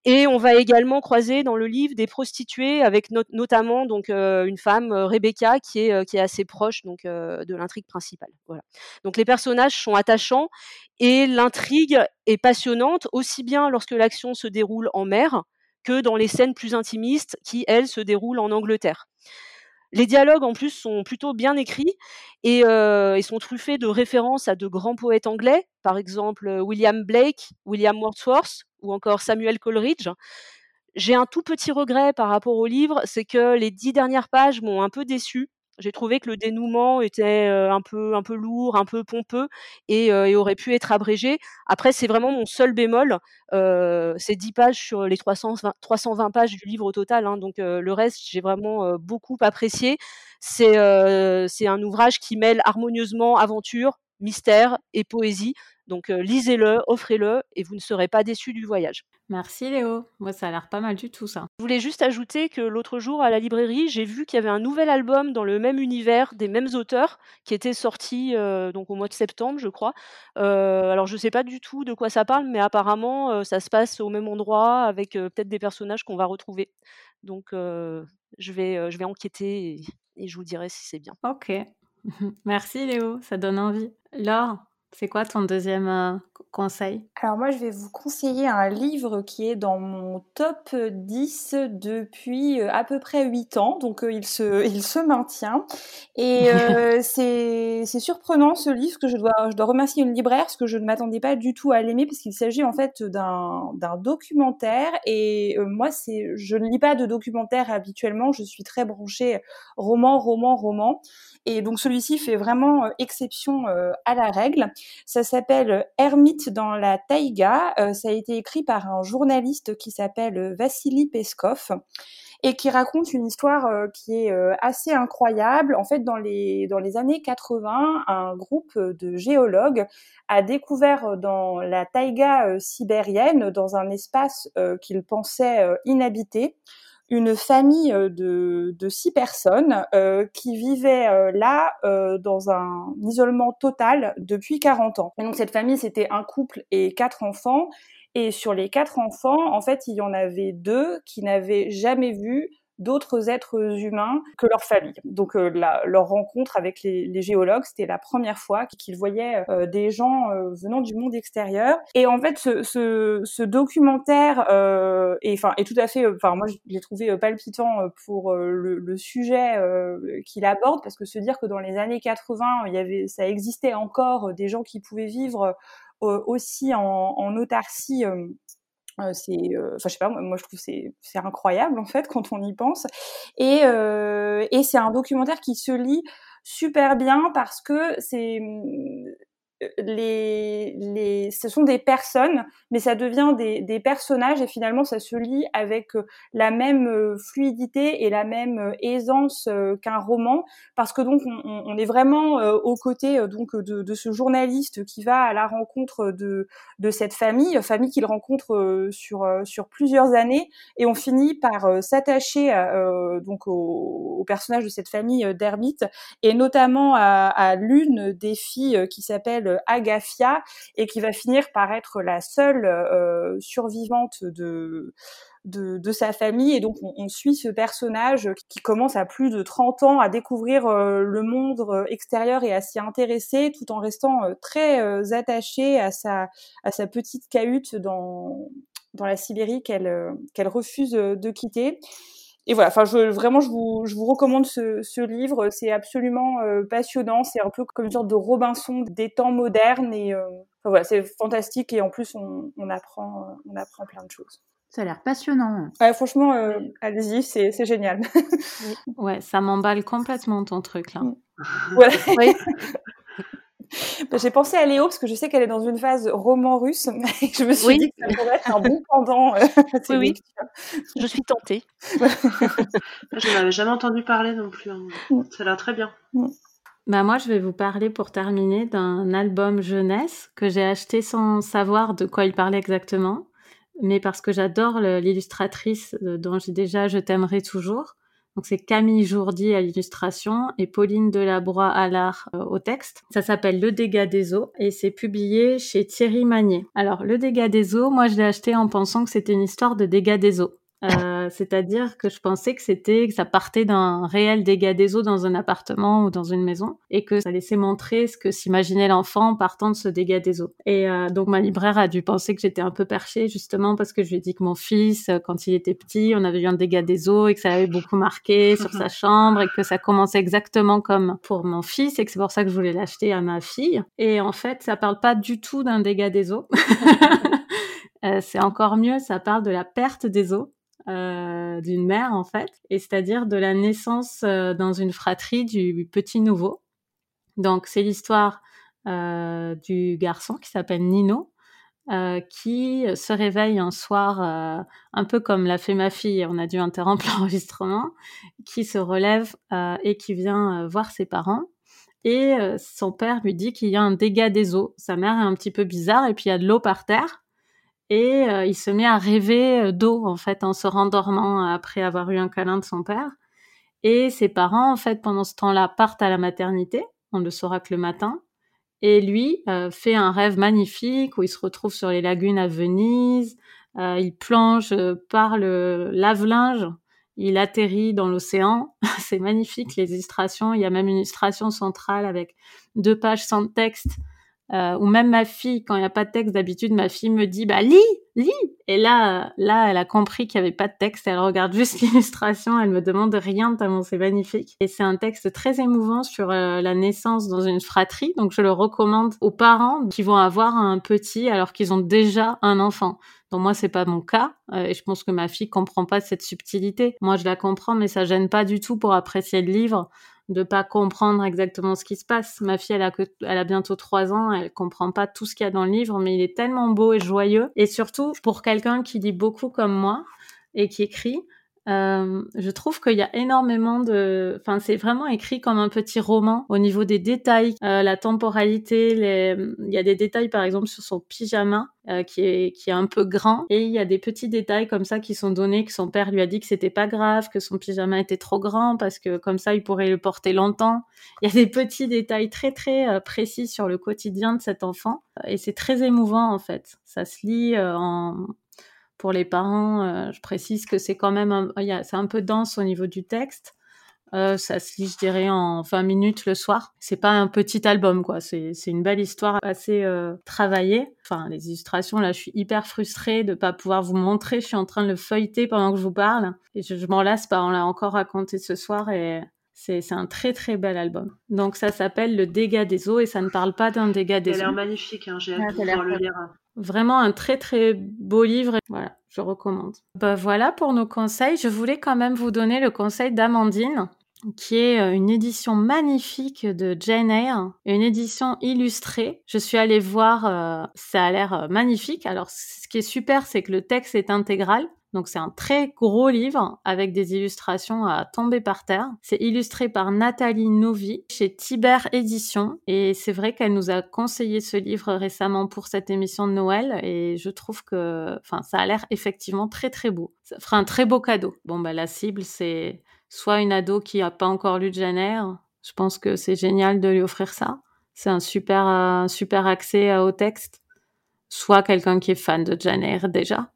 Et on va également croiser dans le livre des prostituées, avec notamment donc une femme, Rebecca, qui est, qui est assez proche donc de l'intrigue principale. Voilà. Donc les personnages sont attachants et l'intrigue est passionnante, aussi bien lorsque l'action se déroule en mer que dans les scènes plus intimistes qui, elles, se déroulent en Angleterre. Les dialogues en plus sont plutôt bien écrits et, euh, sont truffés de références à de grands poètes anglais, par exemple euh, William Blake, William Wordsworth ou encore Samuel Coleridge. J'ai un tout petit regret par rapport au livre, c'est que les dix dernières pages m'ont un peu déçu j'ai trouvé que le dénouement était un peu un peu lourd, un peu pompeux et, aurait pu être abrégé. Après, c'est vraiment mon seul bémol. c'est 10 pages sur les 320, 320 pages du livre au total. Hein, donc le reste, j'ai vraiment beaucoup apprécié. C'est c'est un ouvrage qui mêle harmonieusement aventure, mystère et poésie. Donc lisez-le, offrez-le et vous ne serez pas déçus du voyage. Merci Léo. Moi, ça a l'air pas mal du tout ça. Je voulais juste ajouter que l'autre jour à la librairie, j'ai vu qu'il y avait un nouvel album dans le même univers des mêmes auteurs qui était sorti euh, donc au mois de septembre, je crois. Euh, alors je sais pas du tout de quoi ça parle, mais apparemment euh, ça se passe au même endroit avec peut-être des personnages qu'on va retrouver. Donc je vais je vais enquêter et, et je vous dirai si c'est bien. Ok. (laughs) Merci Léo, ça donne envie. Laure, c'est quoi ton deuxième euh, conseil? Alors moi, je vais vous conseiller un livre qui est dans mon top 10 depuis euh, à peu près 8 ans, donc euh, il, se, (laughs) il se maintient. Et (laughs) c'est surprenant ce livre, que je dois, je dois remercier une libraire, parce que je ne m'attendais pas du tout à l'aimer, parce qu'il s'agit en fait d'un documentaire. Et moi, c'est je ne lis pas de documentaire habituellement, je suis très branchée roman, roman, roman. Et donc celui-ci fait vraiment exception à la règle. Ça s'appelle Ermite dans la taïga. Euh, ça a été écrit par un journaliste qui s'appelle Vassili Peskov et qui raconte une histoire euh, qui est euh, assez incroyable. En fait, dans les, dans les années 80, un groupe de géologues a découvert dans la taïga sibérienne, dans un espace qu'ils pensaient inhabité, une famille euh, de, de six personnes euh, qui vivaient euh, là dans un isolement total depuis 40 ans. Donc cette famille, c'était un couple et quatre enfants. Et sur les quatre enfants, en fait, il y en avait deux qui n'avaient jamais vu d'autres êtres humains que leur famille. Donc euh, leur rencontre avec les, géologues, c'était la première fois qu'ils voyaient euh, des gens euh, venant du monde extérieur. Et en fait, ce, documentaire est, enfin, est tout à fait, enfin moi je l'ai trouvé palpitant pour le, sujet qu'il aborde, parce que se dire que dans les années 80, il y avait, ça existait encore des gens qui pouvaient vivre aussi en, en autarcie c'est, euh, sais pas, moi, je trouve c'est c'est incroyable en fait quand on y pense. Et euh, et c'est un documentaire qui se lit super bien parce que c'est les, les, ce sont des personnes, mais ça devient des, des, personnages et finalement ça se lit avec euh, la même euh, fluidité et la même euh, aisance qu'un roman, parce que donc on, est vraiment aux côtés donc de, de, ce journaliste qui va à la rencontre de, de cette famille, famille qu'il rencontre sur sur plusieurs années, et on finit par s'attacher donc au, au, personnage de cette famille d'ermites et notamment à, à l'une des filles qui s'appelle Agafia et qui va finir par être la seule euh, survivante de, de, sa famille. Et donc, on, suit ce personnage qui commence à plus de 30 ans à découvrir euh, le monde euh, extérieur et à s'y intéresser tout en restant très attaché à sa, petite cahute dans, dans la Sibérie qu'elle refuse de quitter et voilà, enfin, je, vraiment, je vous, je vous recommande ce, ce livre. C'est absolument euh, passionnant. C'est un peu comme une sorte de Robinson des temps modernes. Et euh, enfin, voilà, c'est fantastique. Et en plus, on, on, apprend, on apprend plein de choses. Ça a l'air passionnant. Ouais, franchement, euh, allez-y, c'est, c'est génial. ouais, ça m'emballe complètement ton truc là. Ouais. oui. (laughs) (laughs) J'ai pensé à Léo parce que je sais qu'elle est dans une phase roman russe (laughs) et je me suis Oui. dit que ça pourrait être un bon pendant. euh, (laughs) Oui, oui. Je suis tentée. Je n'en avais jamais entendu parler non plus. hein. Mm. Ça a l'air très bien. Bah moi, je vais vous parler pour terminer d'un album jeunesse que j'ai acheté sans savoir de quoi il parlait exactement, mais parce que j'adore l'illustratrice euh, dont j'ai déjà Je t'aimerai toujours. Donc c'est Camille Jourdi à l'illustration et Pauline Delabroix à l'art euh, au texte. Ça s'appelle Le dégât des eaux et c'est publié chez Thierry Magnier. Alors Le dégât des eaux, moi je l'ai acheté en pensant que c'était une histoire de dégâts des eaux. Euh, c'est-à-dire que je pensais que c'était que ça partait d'un réel dégât des eaux dans un appartement ou dans une maison et que ça laissait montrer ce que s'imaginait l'enfant en partant de ce dégât des eaux. Et euh, donc ma libraire a dû penser que j'étais un peu perchée justement parce que je lui ai dit que mon fils, euh, quand il était petit, on avait eu un dégât des eaux et que ça l'avait beaucoup marqué (laughs) sur sa chambre et que ça commençait exactement comme pour mon fils et que c'est pour ça que je voulais l'acheter à ma fille. Et en fait, ça parle pas du tout d'un dégât des eaux. (laughs) Euh, c'est encore mieux, ça parle de la perte des eaux euh, d'une mère en fait, et c'est-à-dire de la naissance euh, dans une fratrie du petit nouveau. Donc c'est l'histoire euh, du garçon qui s'appelle Nino, qui se réveille un soir, un peu comme l'a fait ma fille, on a dû interrompre (laughs) l'enregistrement, qui se relève et qui vient voir ses parents. Et son père lui dit qu'il y a un dégât des eaux. Sa mère est un petit peu bizarre et puis il y a de l'eau par terre. Et euh, il se met à rêver euh, d'eau en fait en se rendormant après avoir eu un câlin de son père. Et ses parents en fait pendant ce temps-là partent à la maternité. On le saura que le matin. Et lui euh, fait un rêve magnifique où il se retrouve sur les lagunes à Venise. Euh, il plonge euh, par le lave-linge. Il atterrit dans l'océan. (laughs) C'est magnifique les illustrations. Il y a même une illustration centrale avec deux pages sans texte. Euh, ou même ma fille, quand il n'y a pas de texte, d'habitude, ma fille me dit, bah, lis, lis. Et là, là, elle a compris qu'il n'y avait pas de texte. Elle regarde juste (laughs) l'illustration. Elle me demande rien tellement c'est magnifique. Et c'est un texte très émouvant sur euh, la naissance dans une fratrie. Donc, je le recommande aux parents qui vont avoir un petit alors qu'ils ont déjà un enfant. Donc moi c'est pas mon cas euh, et je pense que ma fille comprend pas cette subtilité. Moi je la comprends mais ça gêne pas du tout pour apprécier le livre de pas comprendre exactement ce qui se passe. Ma fille elle a elle a bientôt trois ans, elle comprend pas tout ce qu'il y a dans le livre mais il est tellement beau et joyeux et surtout pour quelqu'un qui lit beaucoup comme moi et qui écrit euh, je trouve qu'il y a énormément de, enfin c'est vraiment écrit comme un petit roman au niveau des détails, euh, la temporalité, il y a des détails par exemple sur son pyjama euh, qui est qui est un peu grand et il y a des petits détails comme ça qui sont donnés que son père lui a dit que c'était pas grave, que son pyjama était trop grand parce que comme ça il pourrait le porter longtemps. Il y a des petits détails très très précis sur le quotidien de cet enfant et c'est très émouvant en fait. Ça se lit en pour les parents, euh, je précise que c'est quand même un, il y a- c'est un peu dense au niveau du texte. Euh, ça se lit, je dirais, en 20 minutes le soir. C'est pas un petit album, quoi. C'est, c'est une belle histoire assez euh, travaillée. Enfin, les illustrations, là, je suis hyper frustrée de pas pouvoir vous montrer. Je suis en train de le feuilleter pendant que je vous parle. Et je, je m'en lasse pas. On l'a encore raconté ce soir et c'est, c'est un très très bel album. Donc ça s'appelle Le dégât des eaux et ça ne parle pas d'un dégât Il a des l'air eaux. magnifique, hein, j'ai hâte ça a de l'air pouvoir le lire. Vraiment un très très beau livre. Voilà, je recommande. Bah voilà pour nos conseils. Je voulais quand même vous donner le conseil d'Amandine, qui est euh, une édition magnifique de Jane Eyre, une édition illustrée. Je suis allée voir, euh, ça a l'air euh, magnifique. Alors ce qui est super, c'est que le texte est intégral. Donc c'est un très gros livre avec des illustrations à tomber par terre. C'est illustré par Nathalie Novi chez Tiber Éditions et c'est vrai qu'elle nous a conseillé ce livre récemment pour cette émission de Noël et je trouve que enfin ça a l'air effectivement très très beau. Ça fera un très beau cadeau. Bon bah la cible c'est soit une ado qui a pas encore lu Eyre. Je pense que c'est génial de lui offrir ça. C'est un super un super accès euh, au texte. Soit quelqu'un qui est fan de Jane Eyre déjà.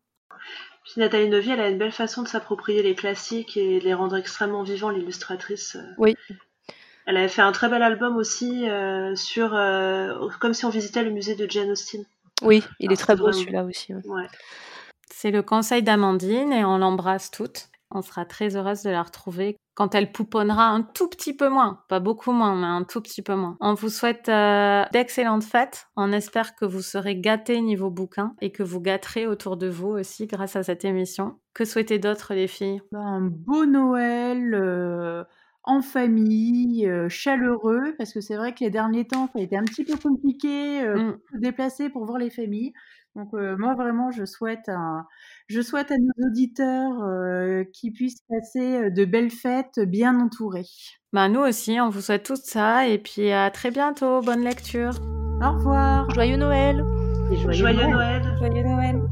Puis Nathalie Novi, elle a une belle façon de s'approprier les classiques et de les rendre extrêmement vivants, l'illustratrice. euh. Oui. Elle avait fait un très bel album aussi euh, sur, euh, comme si on visitait le musée de Jane Austen. Oui, il est Ah, très beau celui-là aussi. ouais. Ouais. C'est le conseil d'Amandine et on l'embrasse toutes. On sera très heureuse de la retrouver quand elle pouponnera un tout petit peu moins, pas beaucoup moins, mais un tout petit peu moins. On vous souhaite euh, d'excellentes fêtes. On espère que vous serez gâtés niveau bouquin et que vous gâterez autour de vous aussi grâce à cette émission. Que souhaitez d'autre les filles? Ben, Un beau Noël, euh, en famille, chaleureux, parce que c'est vrai que les derniers temps, ça a été un petit peu compliqué, mmh. de se déplacer pour voir les familles. Donc moi vraiment je souhaite je souhaite à nos auditeurs qu'ils puissent passer de belles fêtes bien entourées. Bah nous aussi, on vous souhaite tout ça et puis à très bientôt, bonne lecture. Au revoir. Joyeux Noël. joyeux, Noël. Joyeux Noël.